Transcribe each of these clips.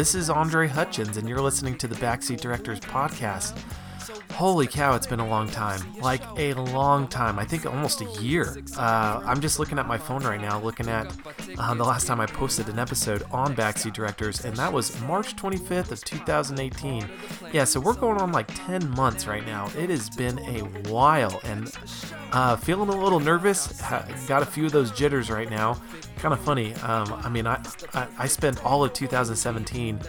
This is Andre Hutchins, and you're listening to the Backseat Directors Podcast. Holy cow, it's been a long time. Like a long time. I think almost a year. Uh, I'm just looking at my phone right now, looking at uh, the last time I posted an episode on Backseat Directors, and that was March 25th of 2018. Yeah, so we're going on like 10 months right now. It has been a while, and uh, feeling a little nervous. Got a few of those jitters right now. Kind of funny. Um, I mean, I, I, I spent all of 2017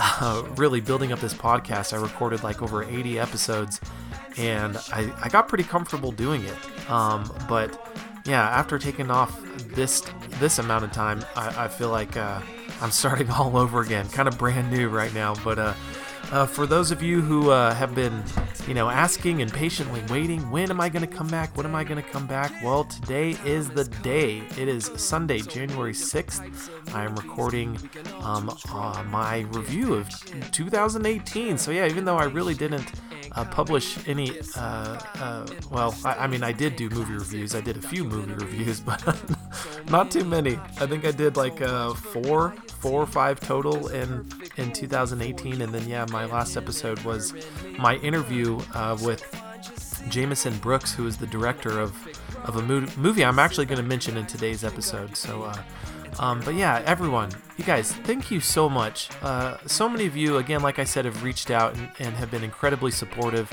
uh, really building up this podcast. I recorded like over 80 episodes, and I, I got pretty comfortable doing it. Um, but yeah, after taking off this this amount of time, I, I feel like uh, I'm starting all over again, kind of brand new right now. But uh, uh, for those of you who uh, have been, you know, asking and patiently waiting, when am I going to come back? When am I going to come back? Well, today is the day. It is Sunday, January 6th. I am recording um, uh, my review of 2018. So, yeah, even though I really didn't uh, publish any. Uh, uh, well, I, I, mean, I did do movie reviews. I did a few movie reviews, but not too many. I think I did like uh, four, four or five total in in 2018, and then yeah, my last episode was my interview uh, with Jameson Brooks, who is the director of of a movie I'm actually going to mention in today's episode. So. Uh, um, but yeah, everyone, you guys, thank you so much. Uh, so many of you, again, like I said, have reached out and, and have been incredibly supportive.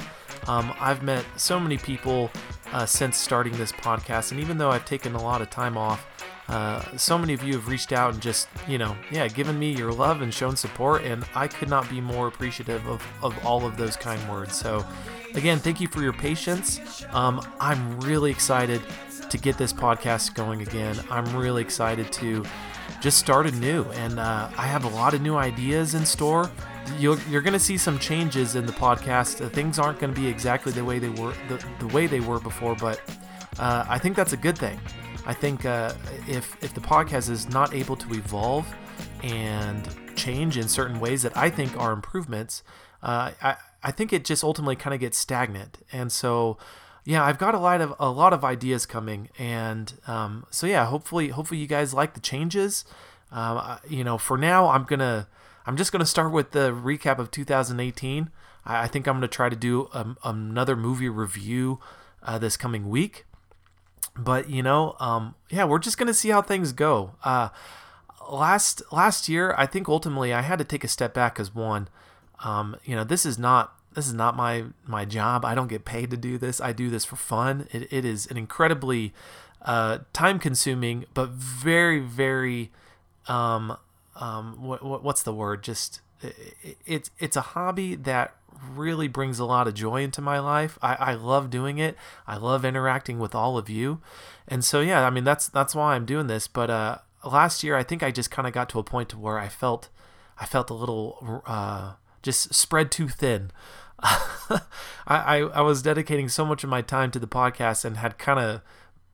Um, I've met so many people uh, since starting this podcast, and even though I've taken a lot of time off, uh, so many of you have reached out and just, you know, yeah, given me your love and shown support, and I could not be more appreciative of, of all of those kind words. So, again, thank you for your patience. Um, I'm really excited to get this podcast going again. I'm really excited to just start anew, and uh, I have a lot of new ideas in store. you are going to see some changes in the podcast. Uh, things aren't going to be exactly the way they were the, the way they were before, but uh, I think that's a good thing. I think uh, if if the podcast is not able to evolve and change in certain ways that I think are improvements, uh, I I think it just ultimately kind of gets stagnant, and so yeah, I've got a lot of a lot of ideas coming, and um, so yeah, hopefully, hopefully you guys like the changes. Um, you know, for now, I'm gonna I'm just gonna start with the recap of 2018. I, think I'm gonna try to do um, another movie review uh, this coming week. But you know, um, yeah, we're just gonna see how things go. Uh, last last year, I think ultimately I had to take a step back as one. Um, you know, this is not this is not my my job. I don't get paid to do this. I do this for fun. It, it is an incredibly uh, time consuming, but very very um, um, what, what, what's the word? Just it, it's it's a hobby that really brings a lot of joy into my life. I, I love doing it. I love interacting with all of you, and so yeah, I mean that's that's why I'm doing this. But uh, last year, I think I just kind of got to a point to where I felt I felt a little uh, just spread too thin. I, I, I was dedicating so much of my time to the podcast and had kind of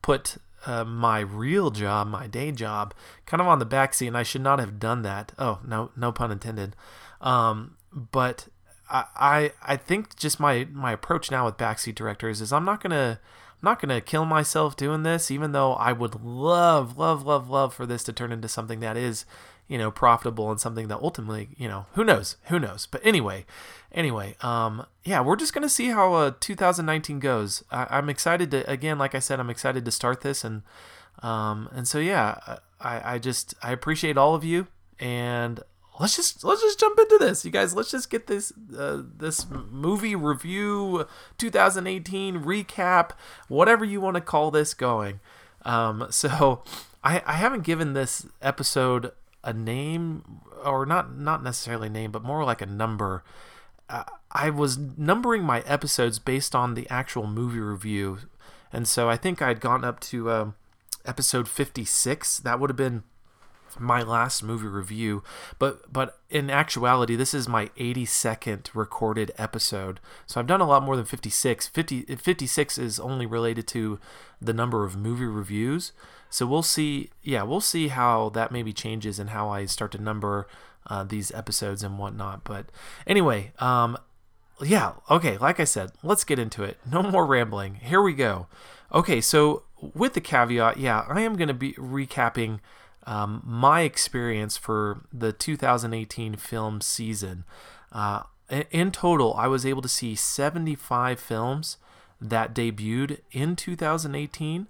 put uh, my real job, my day job, kind of on the backseat, and I should not have done that. Oh, no, no pun intended. Um, but I, I, think just my my approach now with backseat directors is I'm not gonna I'm not gonna kill myself doing this, even though I would love, love, love, love for this to turn into something that is you know, profitable and something that ultimately, you know, who knows, who knows. But anyway, anyway, um, yeah, we're just gonna see how uh, 2019 goes. I, am excited to, again, like I said, I'm excited to start this, and um, and so yeah, I, I just I appreciate all of you, and let's just let's just jump into this, you guys. Let's just get this uh, this movie review 2018 recap, whatever you want to call this, going. Um, so I, I haven't given this episode a name or not not necessarily name but more like a number uh, i was numbering my episodes based on the actual movie review and so i think i'd gone up to uh, episode 56 that would have been my last movie review but but in actuality this is my 82nd recorded episode so i've done a lot more than 56 50 56 is only related to the number of movie reviews so we'll see. Yeah, we'll see how that maybe changes and how I start to number uh, these episodes and whatnot. But anyway, um, yeah, okay. Like I said, let's get into it. No more rambling. Here we go. Okay, so with the caveat, yeah, I am going to be recapping um, my experience for the 2018 film season. Uh, in total, I was able to see 75 films that debuted in 2018.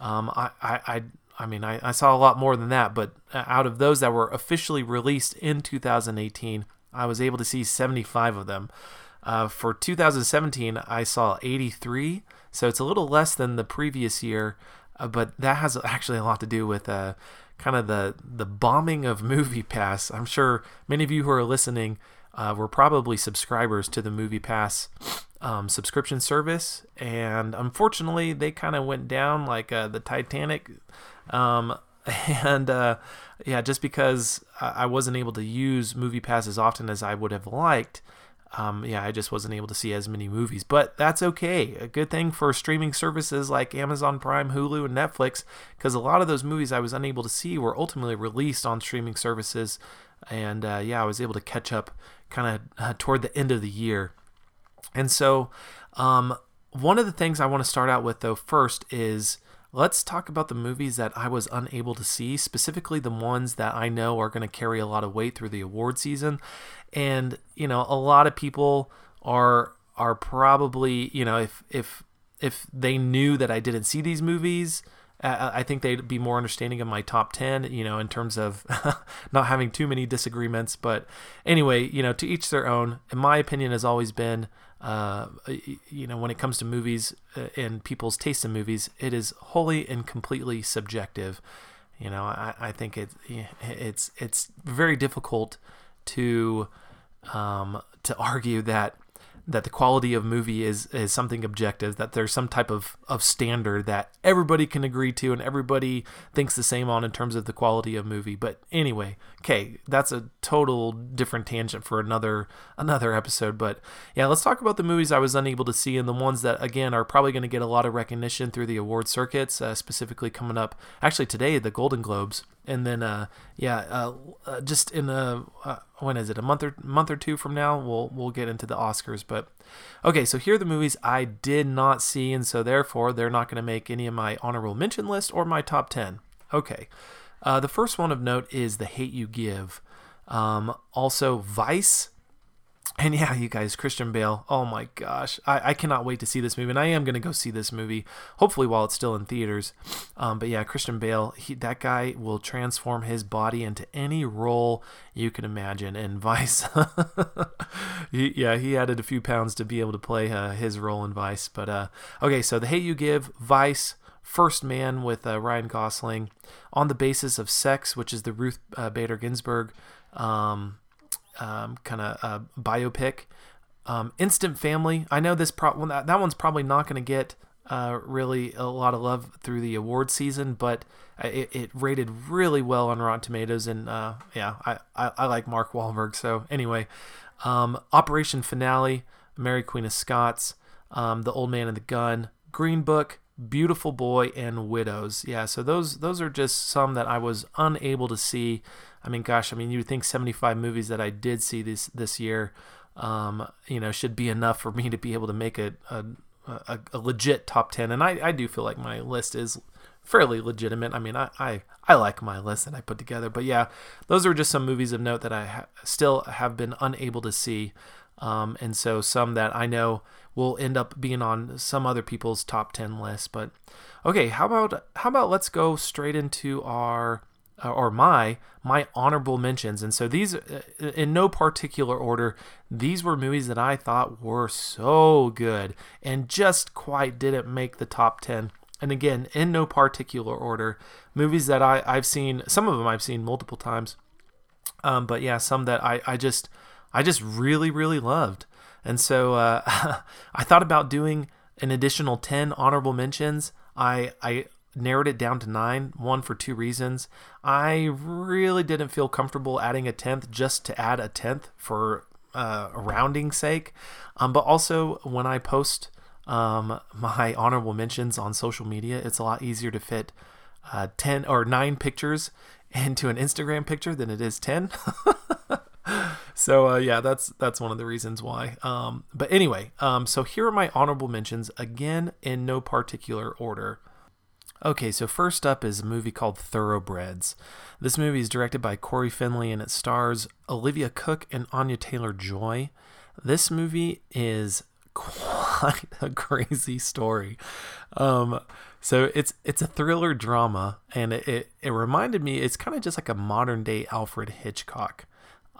Um, I, I, I, mean, I, I saw a lot more than that, but uh, out of those that were officially released in 2018, I was able to see 75 of them. Uh, for 2017, I saw 83, so it's a little less than the previous year, uh, but that has actually a lot to do with uh, kind of the the bombing of Movie Pass. I'm sure many of you who are listening uh, were probably subscribers to the Movie Pass um, subscription service, and unfortunately, they kind of went down like uh, the Titanic. Um, and uh, yeah, just because I wasn't able to use Movie Pass as often as I would have liked, um, yeah, I just wasn't able to see as many movies, but that's okay. A good thing for streaming services like Amazon Prime, Hulu, and Netflix, because a lot of those movies I was unable to see were ultimately released on streaming services, and uh, yeah, I was able to catch up kind of uh, toward the end of the year. And so, um, one of the things I want to start out with though first is let's talk about the movies that I was unable to see, specifically the ones that I know are going to carry a lot of weight through the award season. And, you know, a lot of people are are probably, you know, if if if they knew that I didn't see these movies, I think they'd be more understanding of my top 10, you know, in terms of not having too many disagreements. But anyway, you know, to each their own. In my opinion, has always been uh, you know, when it comes to movies uh, and people's taste in movies, it is wholly and completely subjective. You know, I, I think it, it's it's very difficult to um, to argue that that the quality of movie is is something objective that there's some type of of standard that everybody can agree to and everybody thinks the same on in terms of the quality of movie. But anyway okay that's a total different tangent for another another episode. But yeah let's talk about the movies i was unable to see and the ones that again are probably going to get a lot of recognition through the award circuits uh, specifically coming up actually today the golden globes and then uh, yeah, uh, uh, just in a uh, when is it a month or month or two from now we'll we'll get into the Oscars. But okay, so here are the movies I did not see, and so therefore they're not going to make any of my honorable mention list or my top ten. Okay, uh, the first one of note is The Hate You Give. Um, also, Vice and yeah, you guys, Christian Bale. Oh my gosh, I, I cannot wait to see this movie, and I am gonna go see this movie. Hopefully, while it's still in theaters. Um, but yeah, Christian Bale, he, that guy will transform his body into any role you can imagine. And Vice, he, yeah, he added a few pounds to be able to play uh, his role in Vice. But uh, okay, so the Hate You Give, Vice. First Man with uh, Ryan Gosling, On the Basis of Sex, which is the Ruth uh, Bader Ginsburg um, um, kind of uh, biopic. Um, Instant Family. I know this pro- that, that one's probably not going to get uh, really a lot of love through the award season, but it, it rated really well on Rotten Tomatoes, and uh, yeah, I, I, I, like Mark Wahlberg. So anyway, um, Operation Finale, Mary Queen of Scots, um, The Old Man and the Gun, Green Book, Beautiful Boy, and Widows. Yeah, so those those are just some that I was unable to see I mean, gosh, I mean, you would think 75 movies that I did see this this year, um, you know, should be enough for me to be able to make a a, a, a legit top 10. And I, I do feel like my list is fairly legitimate. I mean, I, I, I like my list that I put together. But yeah, those are just some movies of note that I ha- still have been unable to see. Um, and so some that I know will end up being on some other people's top 10 list, But okay, how about how about let's go straight into our or my my honorable mentions. And so these uh, in no particular order these were movies that i thought were so good and just quite didn't make the top 10 and again in no particular order movies that I, i've seen some of them i've seen multiple times um, but yeah some that i, I just i just really really loved. And so uh, i thought about doing an additional 10 honorable mentions. I, I narrowed it down to nine. One for two reasons. I really didn't feel comfortable adding a tenth just to add a tenth for uh, rounding sake. Um, but also, when I post um, my honorable mentions on social media, it's a lot easier to fit uh, 10 or nine pictures into an Instagram picture than it is 10. so uh, yeah, that's that's one of the reasons why. Um, but anyway, um, so here are my honorable mentions again in no particular order. Okay, so first up is a movie called Thoroughbreds. This movie is directed by Cory Finley and it stars Olivia Cooke and Anya Taylor Joy. This movie is quite a crazy story. Um, so it's it's a thriller drama, and it it, it reminded me. It's kind of just like a modern day Alfred Hitchcock.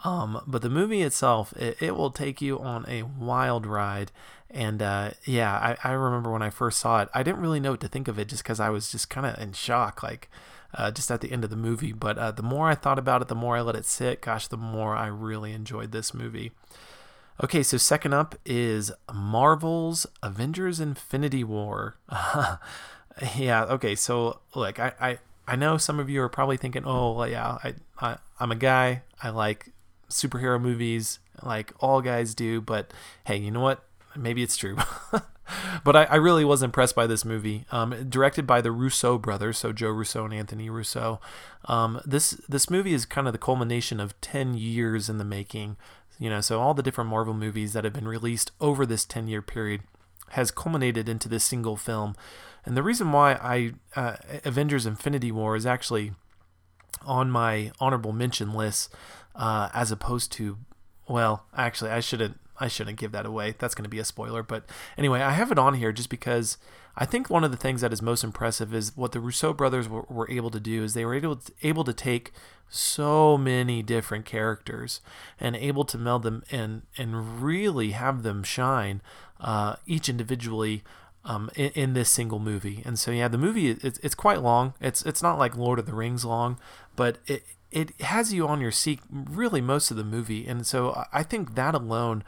Um, but the movie itself, it, it will take you on a wild ride. And uh, yeah, I, I remember when I first saw it, I didn't really know what to think of it just because I was just kind of in shock, like uh, just at the end of the movie. But uh, the more I thought about it, the more I let it sit, gosh, the more I really enjoyed this movie. Okay, so second up is Marvel's Avengers Infinity War. yeah, okay, so look, I, I, I know some of you are probably thinking, oh, well, yeah, I, I, I'm a guy, I like superhero movies like all guys do, but hey, you know what? Maybe it's true. but I, I, really was impressed by this movie. Um, directed by the Russo brothers, so Joe Russo and Anthony Russo. Um, this this movie is kind of the culmination of ten years in the making. You know, so all the different Marvel movies that have been released over this ten year period has culminated into this single film. And the reason why I uh, Avengers Infinity War is actually on my honorable mention list uh, as opposed to, well, actually, I shouldn't. I shouldn't give that away. That's going to be a spoiler. But anyway, I have it on here just because I think one of the things that is most impressive is what the Russo brothers were, were able to do is they were able to, able to take so many different characters and able to meld them and and really have them shine uh, each individually um, in, in, this single movie. And so yeah, the movie it's, it's quite long. It's it's not like Lord of the Rings long, but it it has you on your seat really most of the movie, and so I think that alone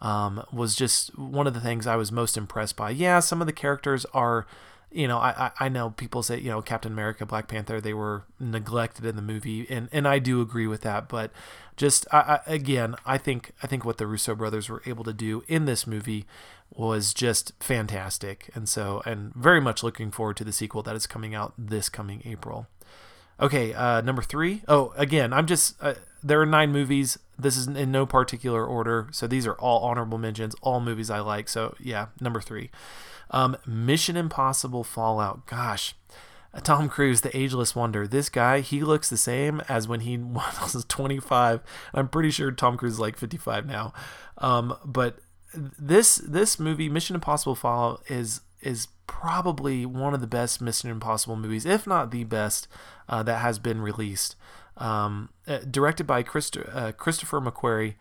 um, was just one of the things I was most impressed by. Yeah, some of the characters are, you know, I, I know people say you know Captain America, Black Panther, they were neglected in the movie, and and I do agree with that. But just I, I, again, I think I think what the Russo brothers were able to do in this movie was just fantastic, and so and very much looking forward to the sequel that is coming out this coming April. Okay, uh, number three. Oh, again, I'm just. Uh, there are nine movies. This is in no particular order, so these are all honorable mentions, all movies I like. So yeah, number three. Um, Mission Impossible Fallout. Gosh, Tom Cruise, the ageless wonder. This guy, he looks the same as when he was 25. I'm pretty sure Tom Cruise is like 55 now. Um, but this this movie, Mission Impossible Fallout, is is probably one of the best Mission Impossible movies, if not the best, uh, that has been released. Um, uh, directed by uh, Christopher McQuarrie.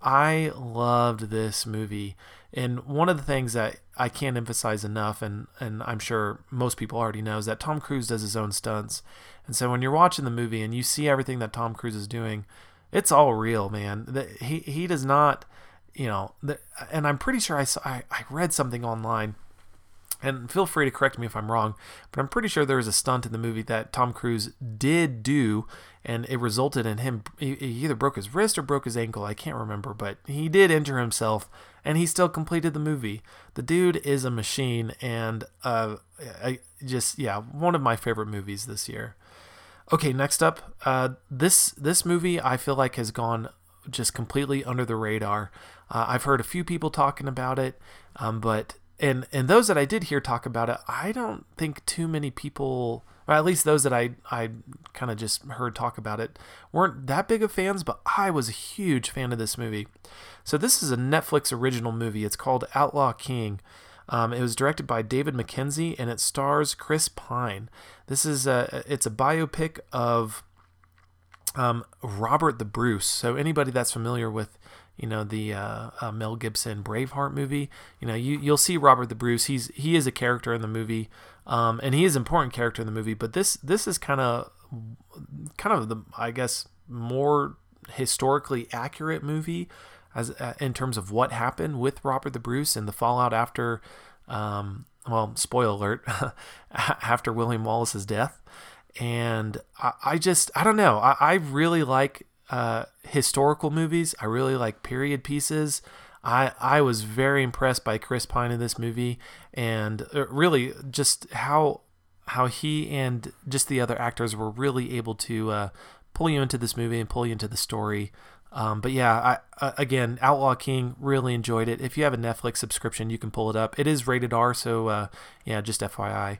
I loved this movie. And one of the things that I can't emphasize enough, and, and I'm sure most people already know, is that Tom Cruise does his own stunts. And so when you're watching the movie and you see everything that Tom Cruise is doing, it's all real, man. He, he does not, you know, and I'm pretty sure I, saw, I, I read something online and feel free to correct me if I'm wrong, but I'm pretty sure there was a stunt in the movie that Tom Cruise did do, and it resulted in him. He either broke his wrist or broke his ankle. I can't remember, but he did injure himself, and he still completed the movie. The dude is a machine, and uh, I just yeah, one of my favorite movies this year. Okay, next up, uh, this this movie I feel like has gone just completely under the radar. Uh, I've heard a few people talking about it, um, but and and those that I did hear talk about it, I don't think too many people, or at least those that I I kind of just heard talk about it, weren't that big of fans. But I was a huge fan of this movie. So this is a Netflix original movie. It's called Outlaw King. Um, it was directed by David Mackenzie and it stars Chris Pine. This is a it's a biopic of um, Robert the Bruce. So anybody that's familiar with you know the uh, uh, Mel Gibson Braveheart movie. You know you you'll see Robert the Bruce. He's he is a character in the movie, um, and he is an important character in the movie. But this this is kind of kind of the I guess more historically accurate movie as uh, in terms of what happened with Robert the Bruce and the fallout after. Um, well, spoiler alert, after William Wallace's death. And I, I just, I don't know. I, I really like uh, historical movies. I really like period pieces. I I was very impressed by Chris Pine in this movie, and uh, really just how how he and just the other actors were really able to uh, pull you into this movie and pull you into the story. Um, but yeah, I uh, again, Outlaw King really enjoyed it. If you have a Netflix subscription, you can pull it up. It is rated R, so uh, yeah, just FYI.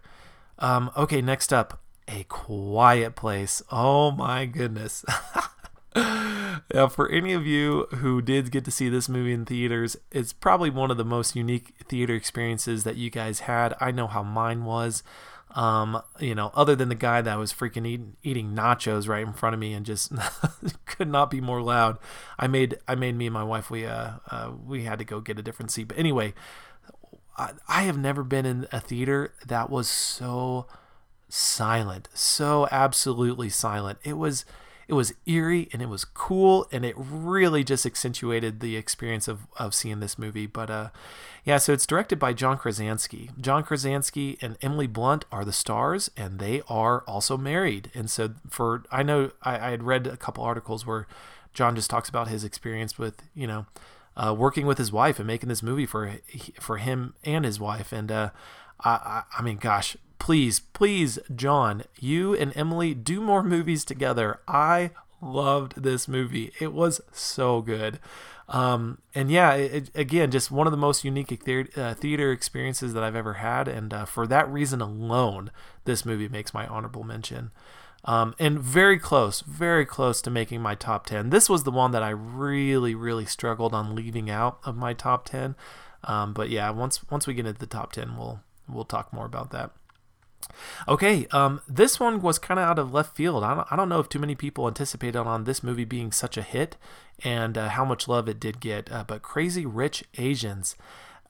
Um, okay, next up, A Quiet Place. Oh my goodness. yeah, for any of you who did get to see this movie in theaters, it's probably one of the most unique theater experiences that you guys had. I know how mine was. Um, you know, other than the guy that was freaking eating, eating nachos right in front of me and just could not be more loud. I made I made me and my wife we uh, uh we had to go get a different seat. But anyway, I, I have never been in a theater that was so silent, so absolutely silent. It was it was eerie and it was cool and it really just accentuated the experience of, of seeing this movie. But uh, yeah, so it's directed by John Krasinski. John Krasinski and Emily Blunt are the stars, and they are also married. And so for I know I, I had read a couple articles where John just talks about his experience with you know uh, working with his wife and making this movie for for him and his wife. And uh, I, I mean, gosh, please, please, John, you and Emily do more movies together. I loved this movie. It was so good. Um, and yeah, it, again, just one of the most unique uh, theater experiences that I've ever had. And uh, for that reason alone, this movie makes my honorable mention. Um, and very close, very close to making my top 10. This was the one that I really, really struggled on leaving out of my top 10. Um, but yeah, once once we get into the top 10, we'll we'll talk more about that. Okay, um, this one was kind of out of left field. I don't, I don't know if too many people anticipated on this movie being such a hit and uh, how much love it did get. Uh, but Crazy Rich Asians,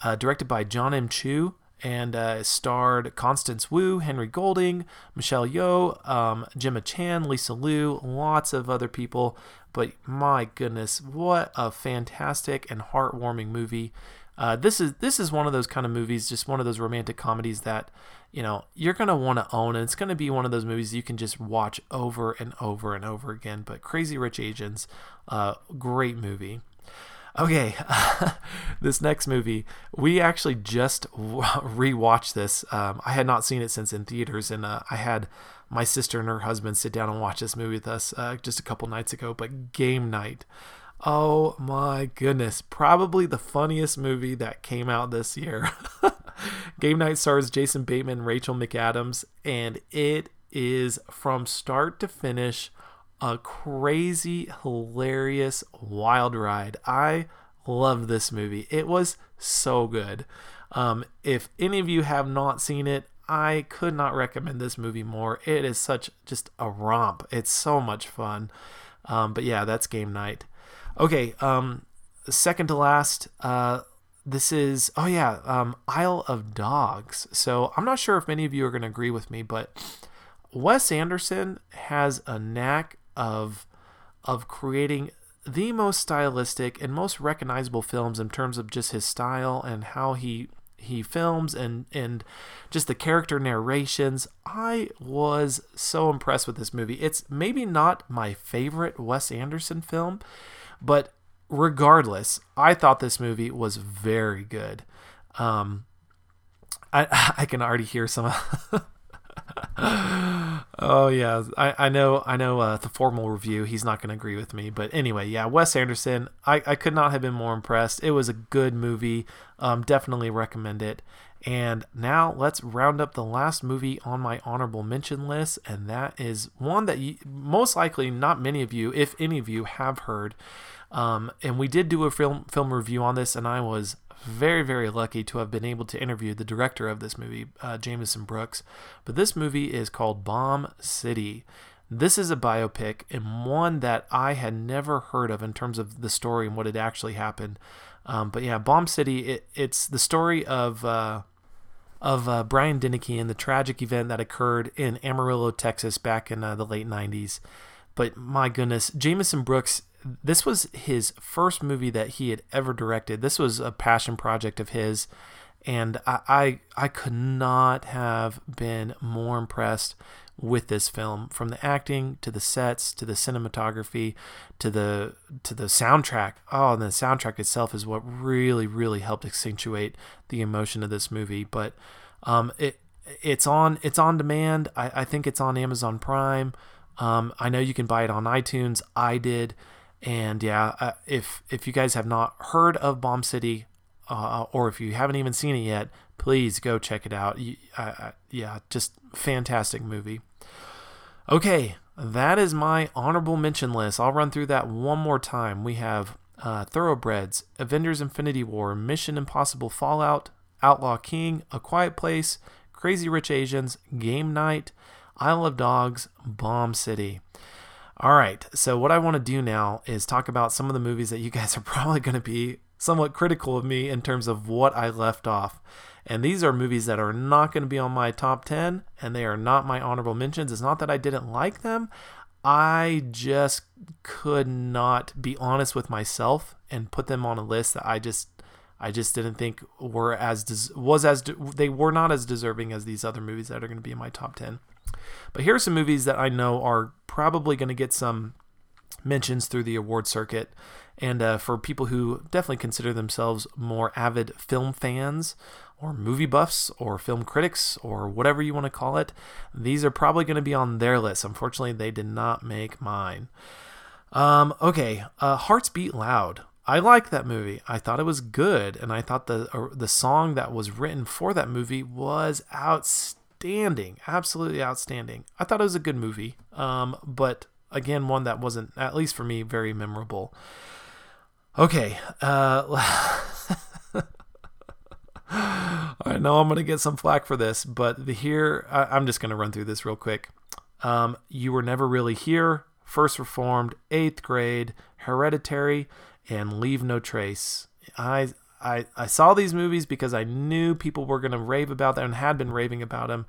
uh, directed by John M. Chu, and uh, starred Constance Wu, Henry Golding, Michelle Yeoh, um, Gemma Chan, Lisa Lu, lots of other people. But my goodness, what a fantastic and heartwarming movie! Uh, this is this is one of those kind of movies, just one of those romantic comedies that you know you're gonna want to own, and it's gonna be one of those movies you can just watch over and over and over again. But Crazy Rich Asians, uh, great movie. Okay, this next movie, we actually just rewatched this. Um, I had not seen it since in theaters, and uh, I had my sister and her husband sit down and watch this movie with us uh, just a couple nights ago. But Game Night, oh my goodness, probably the funniest movie that came out this year. Game Night stars Jason Bateman Rachel McAdams, and it is from start to finish a crazy, hilarious, wild ride. I love this movie. It was so good. Um, if any of you have not seen it, I could not recommend this movie more. It is such just a romp. It's so much fun. Um, but yeah, that's game night. Okay, um, second to last, uh, this is oh yeah, um, Isle of Dogs. So I'm not sure if many of you are going to agree with me, but Wes Anderson has a knack of of creating the most stylistic and most recognizable films in terms of just his style and how he he films and and just the character narrations. I was so impressed with this movie. It's maybe not my favorite Wes Anderson film, but regardless, I thought this movie was very good. Um, I I can already hear some oh yeah, I, I know I know uh, the formal review. He's not going to agree with me, but anyway, yeah, Wes Anderson. I, I could not have been more impressed. It was a good movie. Um, definitely recommend it. And now let's round up the last movie on my honorable mention list, and that is one that you, most likely not many of you, if any of you, have heard. Um, and we did do a film film review on this, and I was very, very lucky to have been able to interview the director of this movie, uh, Jameson Brooks. But this movie is called Bomb City. This is a biopic and one that I had never heard of in terms of the story and what had actually happened. Um, but yeah, Bomb City, it, it's the story of. Uh, of uh, Brian Deneke and the tragic event that occurred in Amarillo, Texas, back in uh, the late 90s. But my goodness, Jameson Brooks this was his first movie that he had ever directed. This was a passion project of his, and I I, I could not have been more impressed with this film from the acting to the sets to the cinematography to the to the soundtrack. Oh and the soundtrack itself is what really really helped accentuate the emotion of this movie. But um it it's on it's on demand. I, I think it's on amazon prime. Um, i know you can buy it on itunes. I did. And yeah, uh, if if you guys have not heard of Bomb City, uh, or if you haven't even seen it yet, please go check it out. Yeah, just fantastic movie. Okay, that is my honorable mention list. I'll run through that one more time. We have uh, Thoroughbreds, Avengers Infinity War, Mission Impossible Fallout, Outlaw King, A Quiet Place, Crazy Rich Asians, Game Night, Isle of Dogs, Bomb City. All right, so what I want to do now is talk about some of the movies that you guys are probably going to be somewhat critical of me in terms of what I left off. And these are movies that are not going to be on my top 10 and they are not my honorable mentions. It's not that I didn't like them. I just could not be honest with myself and put them on a list that I just I just didn't think were as des- was as de- they were not as deserving as these other movies that are going to be in my top 10. But here are some movies that I know are probably going to get some mentions through the award circuit. And uh, for people who definitely consider themselves more avid film fans, or movie buffs or film critics or whatever you want to call it, these are probably going to be on their list. Unfortunately, they did not make mine. Um, okay, uh, Hearts Beat Loud. I like that movie. I thought it was good, and I thought the uh, the song that was written for that movie was outstanding, absolutely outstanding. I thought it was a good movie, um, but again, one that wasn't, at least for me, very memorable. Okay, uh, I know I'm going to get some flack for this, but the here, I, am just going to run through this real quick. Um, you were never really here, First Reformed, Eighth Grade, Hereditary, and Leave No Trace. I I, I saw these movies because I knew people were going to rave about them and had been raving about them.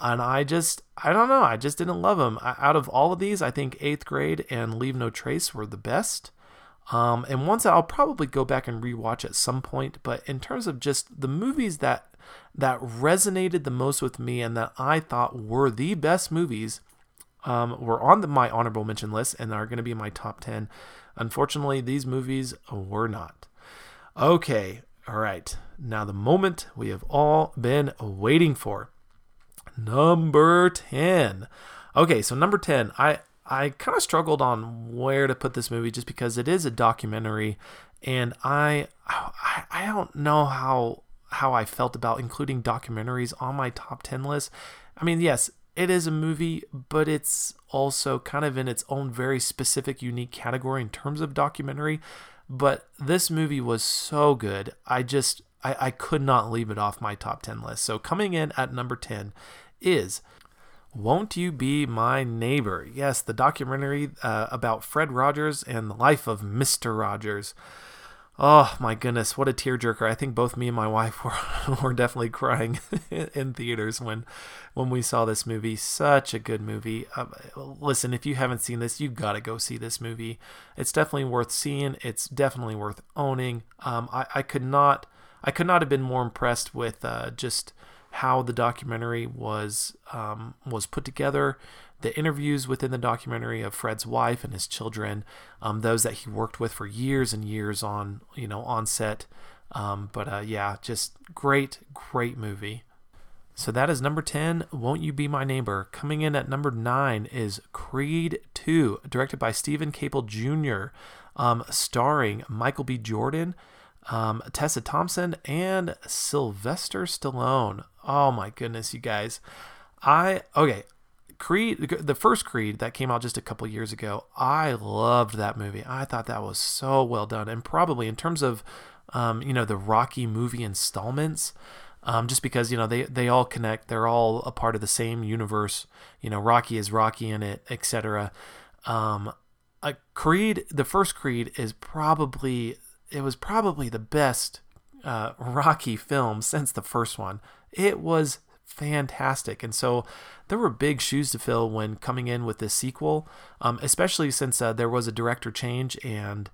And I just, I don't know, I just didn't love them. Out of all of these, I think Eighth Grade and Leave No Trace were the best. Um, and once I'll probably go back and rewatch at some point. But in terms of just the movies that that resonated the most with me and that I thought were the best movies, um, were on the, my honorable mention list and are going to be my top ten. Unfortunately, these movies were not. Okay, all right. Now the moment we have all been waiting for. Number 10. Okay, so number 10, I I kind of struggled on where to put this movie just because it is a documentary, and I I, I don't know how how I felt about including documentaries on my top ten list. I mean, yes, it is a movie, but it's also kind of in its own very specific, unique category in terms of documentary. But this movie was so good, I just I, I could not leave it off my top ten list. So coming in at number ten is won't You Be My Neighbor? Yes, the documentary uh, about Fred Rogers and the life of Mr. Rogers. Oh my goodness, what a tearjerker! I think both me and my wife were, were definitely crying in theaters when when we saw this movie. Such a good movie. Uh, listen, if you haven't seen this, you've got to go see this movie. It's definitely worth seeing. It's definitely worth owning. Um, I, I could not I could not have been more impressed with uh, just how the documentary was um, was put together, the interviews within the documentary of Fred's wife and his children, um, those that he worked with for years and years on you know on set. Um, but uh, yeah, just great, great movie. So that is number 10, Won't You Be My Neighbor. Coming in at number 9 is Creed 2, directed by Steven Caple Jr., um, starring Michael B. Jordan, um, Tessa Thompson, and Sylvester Stallone. Oh my goodness, you guys. I, okay, Creed, the first Creed that came out just a couple years ago, I loved that movie. I thought that was so well done. And probably in terms of, um, you know, the Rocky movie installments, um, just because, you know, they, they all connect, they're all a part of the same universe. You know, Rocky is Rocky in it, etc. Um, Creed, the first Creed is probably it was probably the best uh, Rocky film since the first one. It was fantastic. And so there were big shoes to fill when coming in with this sequel, um, especially since uh, there was a director change and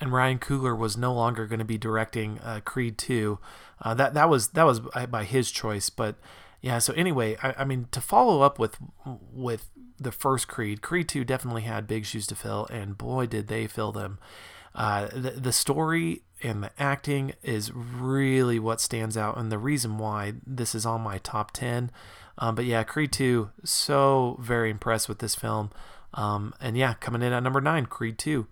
and Ryan Coogler was no longer going to be directing uh, Creed 2. Uh, that that was that was by his choice, but yeah. So anyway, I, I mean to follow up with with the first Creed, Creed 2 definitely had big shoes to fill, and boy did they fill them. Uh, the, the story and the acting is really what stands out and the reason why this is on my top 10. Um, but yeah, Creed 2, so very impressed with this film. Um, and yeah, coming in at number 9, Creed 2.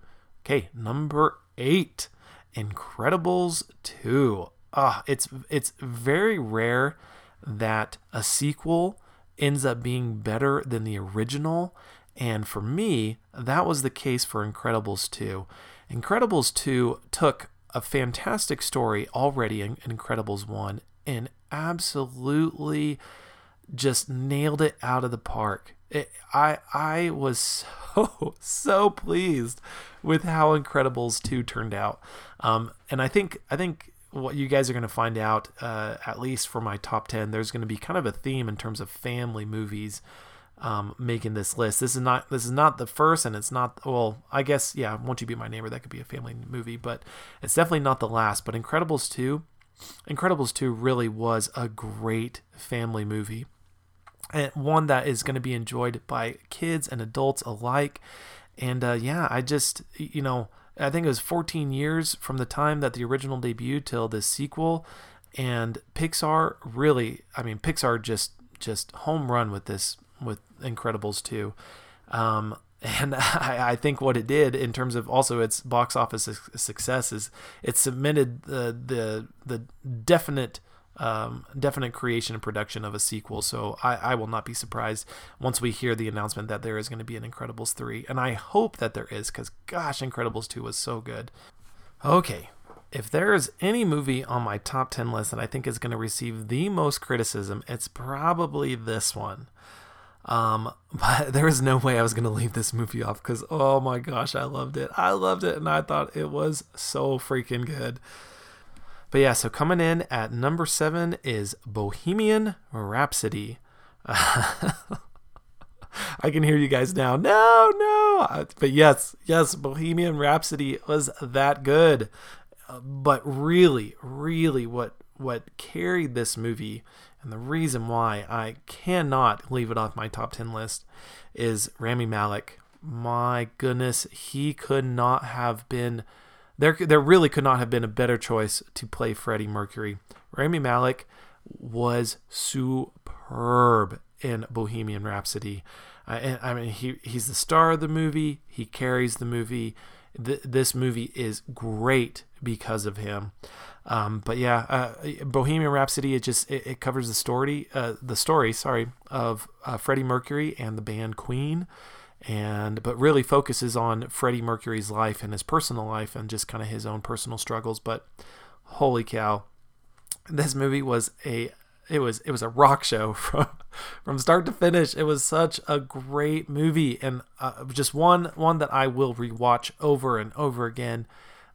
Okay, number 8, Incredibles 2. uh, it's it's very rare that a sequel ends up being better than the original. And for me, that was the case for Incredibles 2. Incredibles 2 took a fantastic story already in Incredibles 1 and absolutely just nailed it out of the park. It, I I was so so pleased with how Incredibles 2 turned out. Um, and I think I think what you guys are going to find out, uh, at least for my top 10, there's going to be kind of a theme in terms of family movies um, making this list. This is not this is not the first, and it's not well. I guess yeah, won't you be my neighbor? That could be a family movie, but it's definitely not the last. But Incredibles two, Incredibles two really was a great family movie, and one that is going to be enjoyed by kids and adults alike. And uh, yeah, I just you know I think it was 14 years from the time that the original debuted till the sequel, and Pixar really, I mean, Pixar just just home run with this with Incredibles 2. Um, and I, I, think what it did in terms of also its box office success is it submitted the the the definite um, definite creation and production of a sequel. So I, I will not be surprised once we hear the announcement that there is going to be an Incredibles 3. And I hope that there is because, gosh, Incredibles 2 was so good. Okay, if there is any movie on my top 10 list that I think is going to receive the most criticism, it's probably this one. Um, but there was no way I was going to leave this movie off because, oh my gosh, I loved it. I loved it and I thought it was so freaking good. But yeah, so coming in at number seven is Bohemian Rhapsody. I can hear you guys now. No, no. But yes, yes, Bohemian Rhapsody was that good. But really, really, what what carried this movie and the reason why I cannot leave it off my top 10 list is Rami Malek. My goodness, he could not have been there there really could not have been a better choice to play Freddie Mercury. Rami Malek was superb in Bohemian Rhapsody. Uh, and, I mean, he he's the star of the movie. He carries the movie. Th- this movie is great because of him. Um, but yeah, uh, Bohemian Rhapsody it just it, it covers the story uh, the story sorry of uh, Freddie Mercury and the band Queen and but really focuses on Freddie Mercury's life and his personal life and just kind of his own personal struggles. But holy cow, this movie was a it was it was a rock show from from start to finish. It was such a great movie and uh, just one one that I will rewatch over and over again.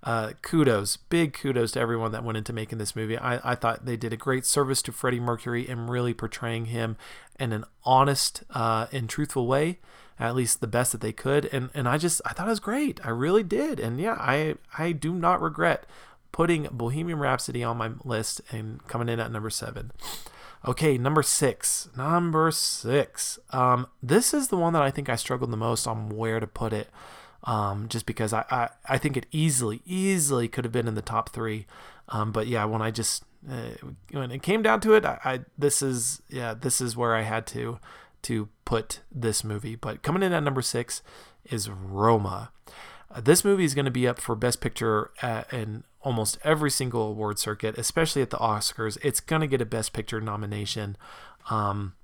Uh, kudos, big kudos to everyone that went into making this movie. I, I thought they did a great service to Freddie Mercury and really portraying him in an honest uh, and truthful way at least the best that they could. And and I just I thought it was great. I really did. And yeah, I I do not regret putting Bohemian Rhapsody on my list and coming in at number seven. Okay, number six. Number six. Um, this is the one that I think I struggled the most on where to put it. Um, just because I, I, I think it easily, easily could have been in the top three. Um, but yeah, when I just uh, when it came down to it, I, I this is yeah this is where I had to to put this movie. But coming in at number six is Roma. Uh, this movie is going to be up for Best Picture at, in almost every single award circuit, especially at the Oscars. It's going to get a Best Picture nomination. Um,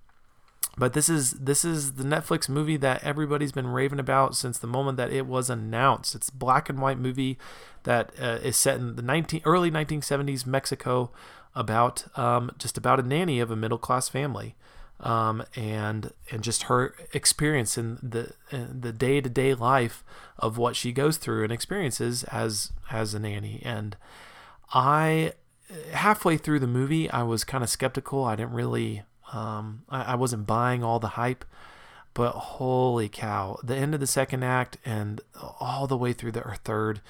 but this is this is the Netflix movie that everybody's been raving about since the moment that it was announced. It's a black and white movie that uh, is set in the 19 early 1970s Mexico about um, just about a nanny of a middle class family um, and and just her experience in the in the day to day life of what she goes through and experiences as as a nanny. And I halfway through the movie, I was kind of skeptical. I didn't really, um, I, I wasn't buying all the hype. But holy cow, the end of the second act and all the way through the third,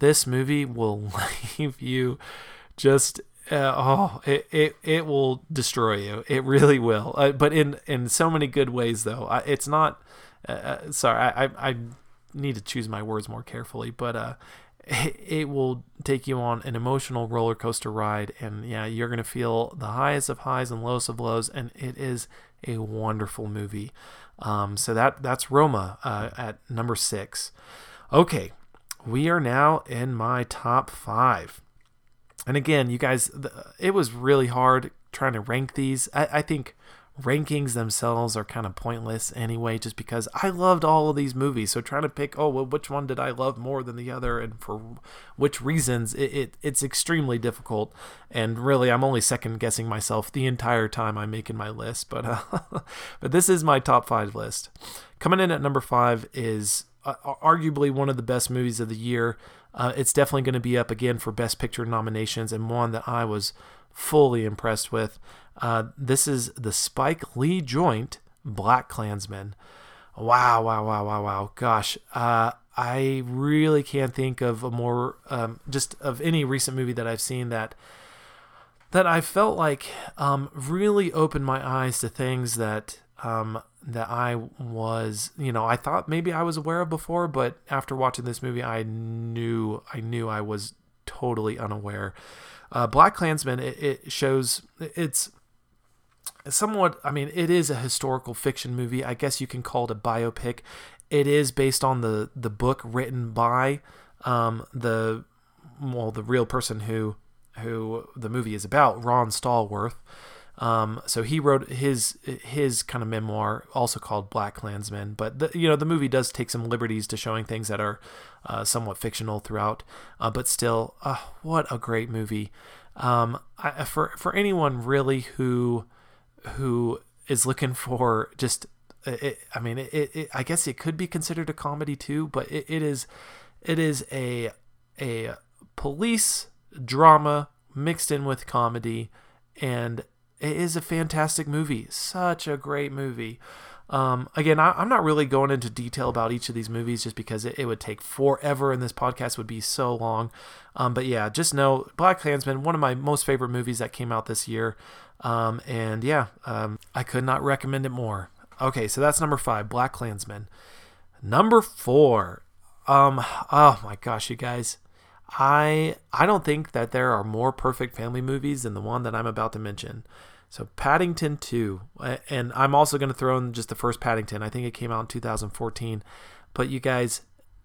this movie will leave you just uh, oh, it, it it will destroy you. It really will. Uh, but in in so many good ways, though. I, it's not. Uh, uh sorry, I, I, I need to choose my words more carefully. But uh, it, will take you on an emotional roller coaster ride, and yeah, you're gonna feel the highest of highs and lowest of lows, and it is a wonderful movie. Um, so that that's Roma uh, at number six. Okay, we are now in my top five. and again, you guys, it was really hard trying to rank these. I, I think rankings themselves are kind of pointless anyway, just because I loved all of these movies. So trying to pick, oh, well, which one did I love more than the other, and for which reasons, it, it it's extremely difficult. And really, I'm only second guessing myself the entire time I'm making my list. But uh, but this is my top five list. Coming in at number five is uh, arguably one of the best movies of the year. Uh, it's definitely going to be up again for Best Picture nominations, and one that I was fully impressed with. Uh, this is the Spike Lee joint, Black Klansman. Wow, wow, wow, wow, wow. Gosh, uh, I really can't think of a more, um, just of any recent movie that I've seen that that I felt like um, really opened my eyes to things that um, that I was, you know, I thought maybe I was aware of before, but after watching this movie, I knew I knew I was totally unaware. Uh, Black Klansman it, it shows it's somewhat. I mean, it is a historical fiction movie. I guess you can call it a biopic. It is based on the the book written by um, the well the real person who who the movie is about, Ron Stallworth. Um, so he wrote his his kind of memoir, also called Black Klansman. But the, you know the movie does take some liberties to showing things that are uh, somewhat fictional throughout, uh, but still, uh, what a great movie! Um, I, for for anyone really who who is looking for just, it, I mean, it, it, I guess it could be considered a comedy too, but it, it is it is a a police drama mixed in with comedy and it is a fantastic movie. Such a great movie. Um, again, I, am not really going into detail about each of these movies just because it, it would take forever and this podcast would be so long. Um, but yeah, just know Black Klansman, one of my most favorite movies that came out this year. Um, and yeah, um, I could not recommend it more. Okay, so that's number five, Black Klansman. Number four, um, oh my gosh, you guys. I I don't think that there are more perfect family movies than the one that I'm about to mention. So Paddington 2, and I'm also going to throw in just the first Paddington. I think it came out in 2014. But you guys,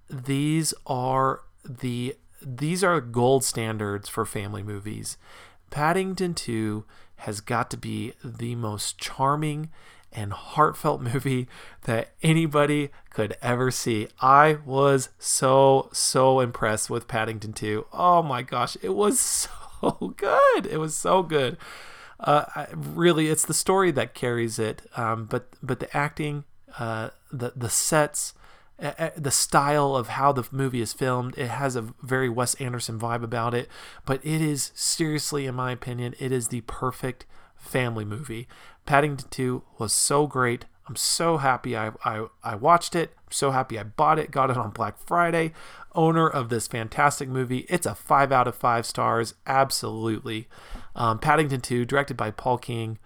these are the these are gold standards for family movies. Paddington 2 has got to be the most charming and heartfelt movie that anybody could ever see. I was so so impressed with Paddington 2. Oh my gosh, it was so good. It was so good uh, really, it's the story that carries it. Um, but but the acting, uh, the the sets, uh, the style of how the movie is filmed, it has a very Wes Anderson vibe about it. But it is seriously, in my opinion, it is the perfect family movie. Paddington 2 was so great. I'm so happy I, I, I watched it. So happy I bought it, got it on Black Friday. Owner of this fantastic movie. It's a 5 out of 5 stars. Absolutely. Um, Paddington 2, directed by Paul King,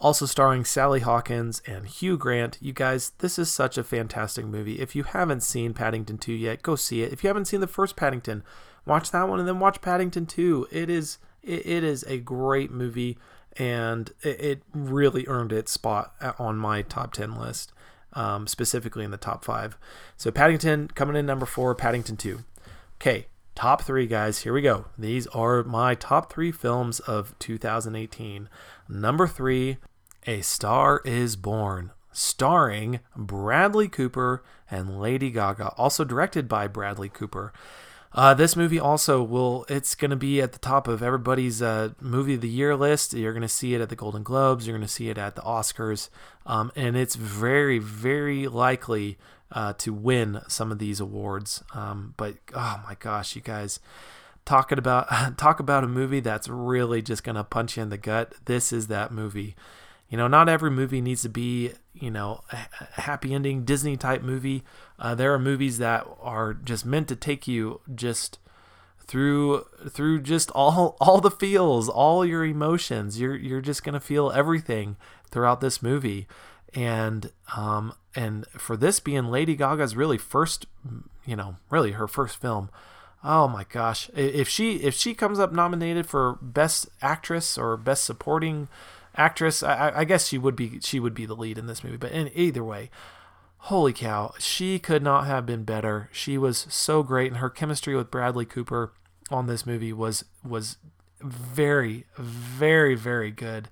also starring Sally Hawkins and Hugh Grant. You guys, this is such a fantastic movie. If you haven't seen Paddington 2 yet, go see it. If you haven't seen the first Paddington, watch that one and then watch Paddington 2. It is it, it is a great movie and it, it, really earned its spot on my top 10 list, um, specifically in the top 5. So Paddington coming in number 4, Paddington 2. Okay, top three, guys. Here we go. These are my top three films of 2018. Number three, A Star is Born, starring Bradley Cooper and Lady Gaga, also directed by Bradley Cooper. Uh, this movie also will, it's going to be at the top of everybody's uh, movie of the year list. You're going to see it at the Golden Globes, you're going to see it at the Oscars, um, and it's very, very likely uh, to win some of these awards. Um, but oh my gosh, you guys, talking about talk about a movie that's really just gonna punch you in the gut. This is that movie. You know, not every movie needs to be you know a happy ending Disney type movie. Uh, there are movies that are just meant to take you just through through just all all the feels, all your emotions. You're you're just gonna feel everything throughout this movie and um, and for this being Lady Gaga's really first, you know, really her first film. Oh my gosh! If she if she comes up nominated for best actress or best supporting actress, I, I guess she would be she would be the lead in this movie. But in either way, holy cow, she could not have been better. She was so great, and her chemistry with Bradley Cooper on this movie was was very, very, very good.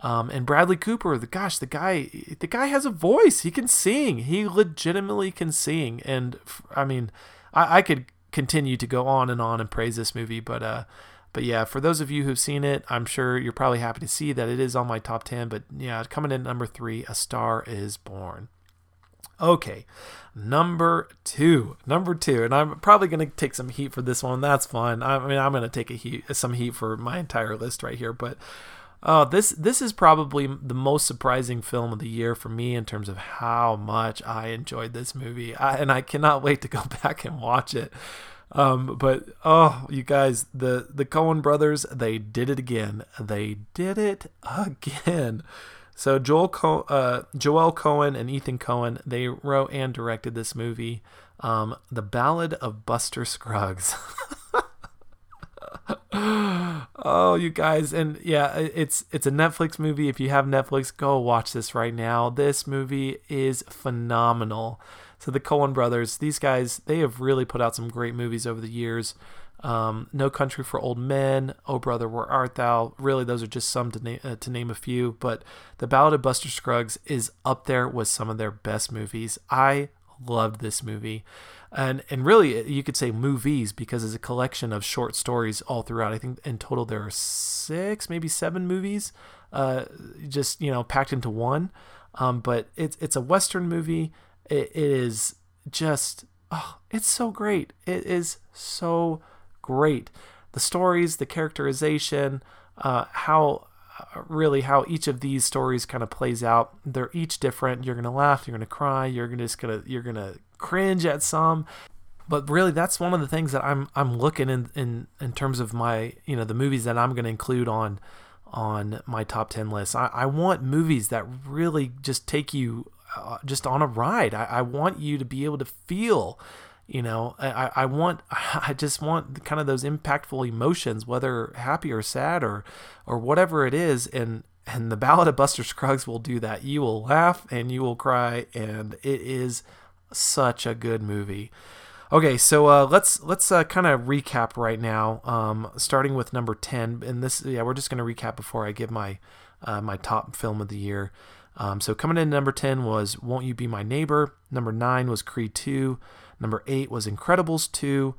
Um, and Bradley Cooper, the gosh, the guy, the guy has a voice. He can sing. He legitimately can sing. And I mean, I, I could continue to go on and on and praise this movie, but uh, but yeah, for those of you who've seen it, I'm sure you're probably happy to see that it is on my top ten. But yeah, coming in number three, A Star Is Born. Okay, number two, number two, and I'm probably gonna take some heat for this one. That's fine. I mean, I'm gonna take a heat, some heat for my entire list right here, but Oh, this this is probably the most surprising film of the year for me in terms of how much I enjoyed this movie, I, and I cannot wait to go back and watch it. Um, but oh, you guys, the the Coen brothers, they did it again. They did it again. So Joel Co- uh, Joel Coen and Ethan Coen, they wrote and directed this movie, um, The Ballad of Buster Scruggs. oh, you guys, and yeah, it's it's a Netflix movie. If you have Netflix, go watch this right now. This movie is phenomenal. So the Coen brothers, these guys, they have really put out some great movies over the years. Um, no Country for Old Men, Oh Brother, Where Art Thou? Really, those are just some to, na- uh, to name a few. But The Ballad of Buster Scruggs is up there with some of their best movies. I loved this movie and and really you could say movies because it's a collection of short stories all throughout. I think in total there are six, maybe seven movies, uh, just you know packed into one. Um, but it's it's a western movie. It, is just oh, it's so great. It is so great. The stories, the characterization, uh, how uh, really how each of these stories kind of plays out. They're each different. You're gonna laugh. You're gonna cry. You're gonna just gonna you're gonna cringe at some but really that's one of the things that I'm I'm looking in in in terms of my you know the movies that I'm to include on on my top 10 list. I, I want movies that really just take you uh, just on a ride. I, I want you to be able to feel, you know, I, I want, I just want kind of those impactful emotions, whether happy or sad or, or whatever it is. And, and the Ballad of Buster Scruggs will do that. You will laugh and you will cry. And it is such a good movie. Okay, so uh, let's let's uh, kind of recap right now, um, starting with number ten. And this, yeah, we're just going to recap before I give my uh, my top film of the year. Um, so coming in number ten was "Won't You Be My Neighbor." Number nine was Creed two. Number eight was Incredibles two.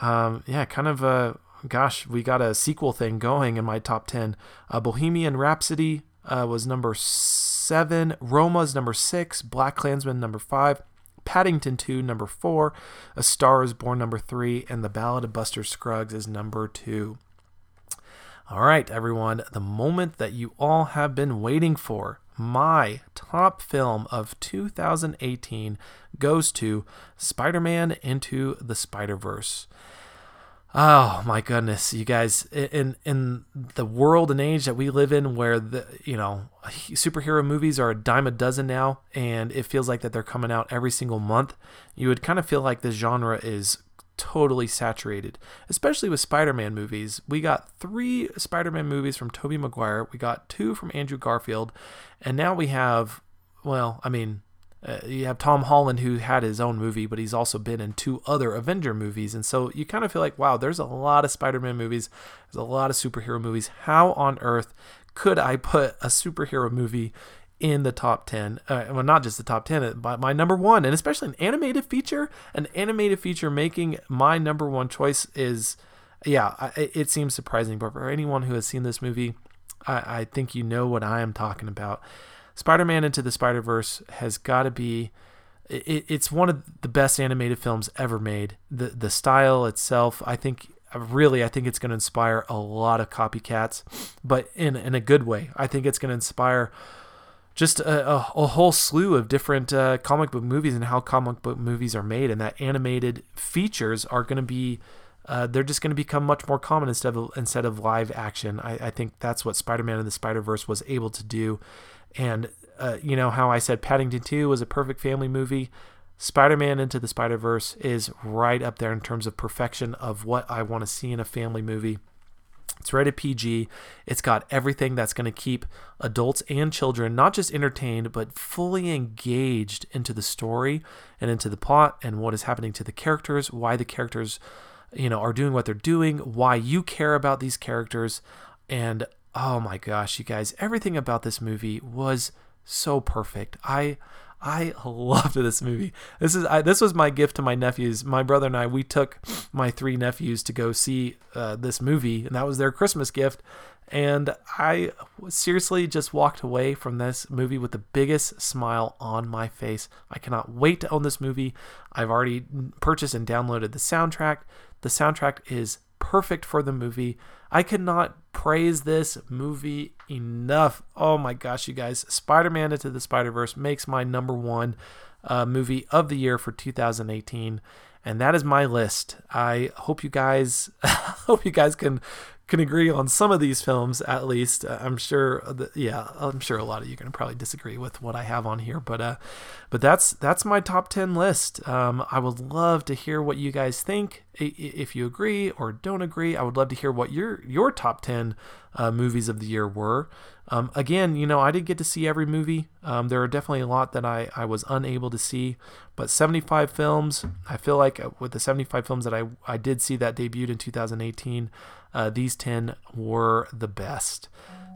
Um, yeah, kind of a gosh, we got a sequel thing going in my top ten. Uh, Bohemian Rhapsody uh, was number seven. Roma's number six. Black Klansman number five. Paddington 2, number 4, A Star is Born, number 3, and The Ballad of Buster Scruggs is number 2. All right, everyone, the moment that you all have been waiting for. My top film of 2018 goes to Spider Man Into the Spider Verse. Oh my goodness, you guys! In in the world and age that we live in, where the you know superhero movies are a dime a dozen now, and it feels like that they're coming out every single month, you would kind of feel like this genre is totally saturated. Especially with Spider-Man movies, we got three Spider-Man movies from Tobey Maguire, we got two from Andrew Garfield, and now we have, well, I mean, uh, you have Tom Holland who had his own movie, but he's also been in two other Avenger movies, and so you kind of feel like, wow, there's a lot of Spider-Man movies, there's a lot of superhero movies. How on earth could I put a superhero movie in the top 10 uh, well not just the top 10 but my number one and especially an animated feature an animated feature making my number one choice is yeah it seems surprising but for anyone who has seen this movie I, I think you know what i am talking about Spider-Man Into the Spider-Verse has got to be it, it's one of the best animated films ever made. The the style itself, I think really I think it's going to inspire a lot of copycats, but in in a good way. I think it's going to inspire just a, a, a, whole slew of different uh, comic book movies and how comic book movies are made, and that animated features are going to be. Uh, they're just going to become much more common instead of instead of live action. I, I think that's what Spider-Man and the Spider-Verse was able to do, and uh, you know how I said Paddington 2 was a perfect family movie. Spider Man Into the Spider Verse is right up there in terms of perfection of what I want to see in a family movie. It's rated PG. It's got everything that's going to keep adults and children not just entertained, but fully engaged into the story and into the plot and what is happening to the characters, why the characters you know, are doing what they're doing, why you care about these characters, and oh my gosh, you guys, everything about this movie was so perfect. I I loved this movie. This is I, this was my gift to my nephews. My brother and I we took my three nephews to go see uh, this movie, and that was their Christmas gift. And I seriously just walked away from this movie with the biggest smile on my face. I cannot wait to own this movie. I've already purchased and downloaded the soundtrack. The soundtrack is perfect for the movie. I cannot praise this movie enough. Oh my gosh, you guys. Spider Man Into the Spider Verse makes my number one uh, movie of the year for 2018. And that is my list. I hope you guys hope you guys can can agree on some of these films at least. Uh, I'm sure, that, yeah, I'm sure a lot of you are going to probably disagree with what I have on here, but uh, but that's that's my top ten list. Um, I would love to hear what you guys think. If you agree or don't agree, I would love to hear what your your top ten uh, movies of the year were. Um, again, you know, I did get to see every movie. Um, there are definitely a lot that I, I was unable to see, but 75 films, I feel like uh, with the 75 films that I, I did see that debuted in 2018, uh, these 10 were the best.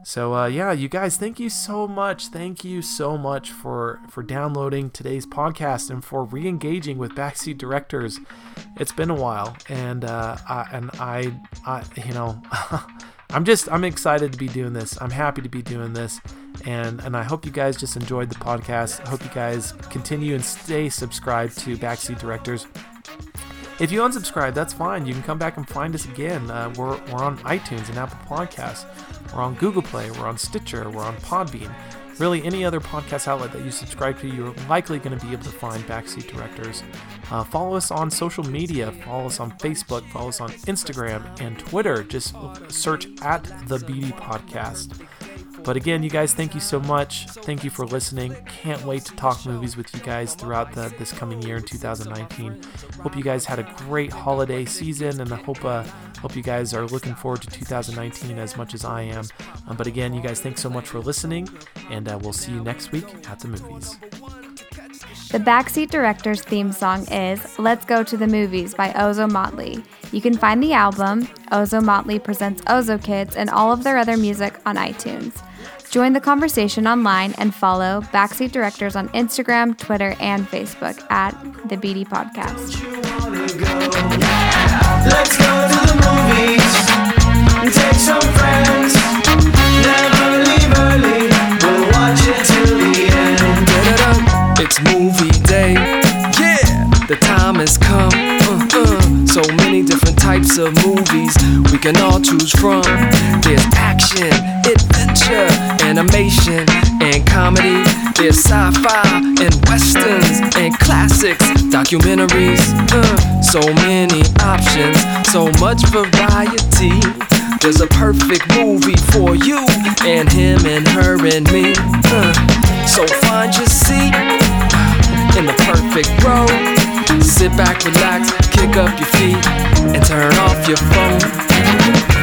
So uh, yeah, you guys, thank you so much. Thank you so much for for downloading today's podcast and for re-engaging with Backseat Directors. It's been a while, and uh, I, and I, I, you know, I'm just I'm excited to be doing this. I'm happy to be doing this, and and I hope you guys just enjoyed the podcast. I hope you guys continue and stay subscribed to Backseat Directors. If you unsubscribe, that's fine. You can come back and find us again. Uh, we're, we're on iTunes and Apple Podcasts. We're on Google Play. We're on Stitcher. We're on Podbean. Really, any other podcast outlet that you subscribe to, you're likely going to be able to find Backseat Directors. Uh, follow us on social media. Follow us on Facebook. Follow us on Instagram and Twitter. Just search at the BD Podcast. But again, you guys, thank you so much. Thank you for listening. Can't wait to talk movies with you guys throughout the, this coming year in 2019. Hope you guys had a great holiday season, and I hope uh, hope you guys are looking forward to 2019 as much as I am. Um, but again, you guys, thanks so much for listening, and uh, we'll see you next week at the movies. The Backseat Director's theme song is Let's Go to the Movies by Ozomatli. You can find the album, Ozomatli Presents OzoKidz, and all of their other music on iTunes. Join the conversation online and follow Backseat Directors on Instagram, Twitter, and Facebook at the BD Podcast. Let's go to the movies and take some friends. Never leave early, we'll watch it till the end. It's movie day, yeah, the time has come. Types of movies we can all choose from. There's action, adventure animation and comedy. There's sci-fi and westerns and classics, documentaries. Uh, so many options, so much variety. There's a perfect movie for you and him and her and me. Uh, so find your seat in the perfect row. Sit back, relax, kick up your feet, and turn off your phone.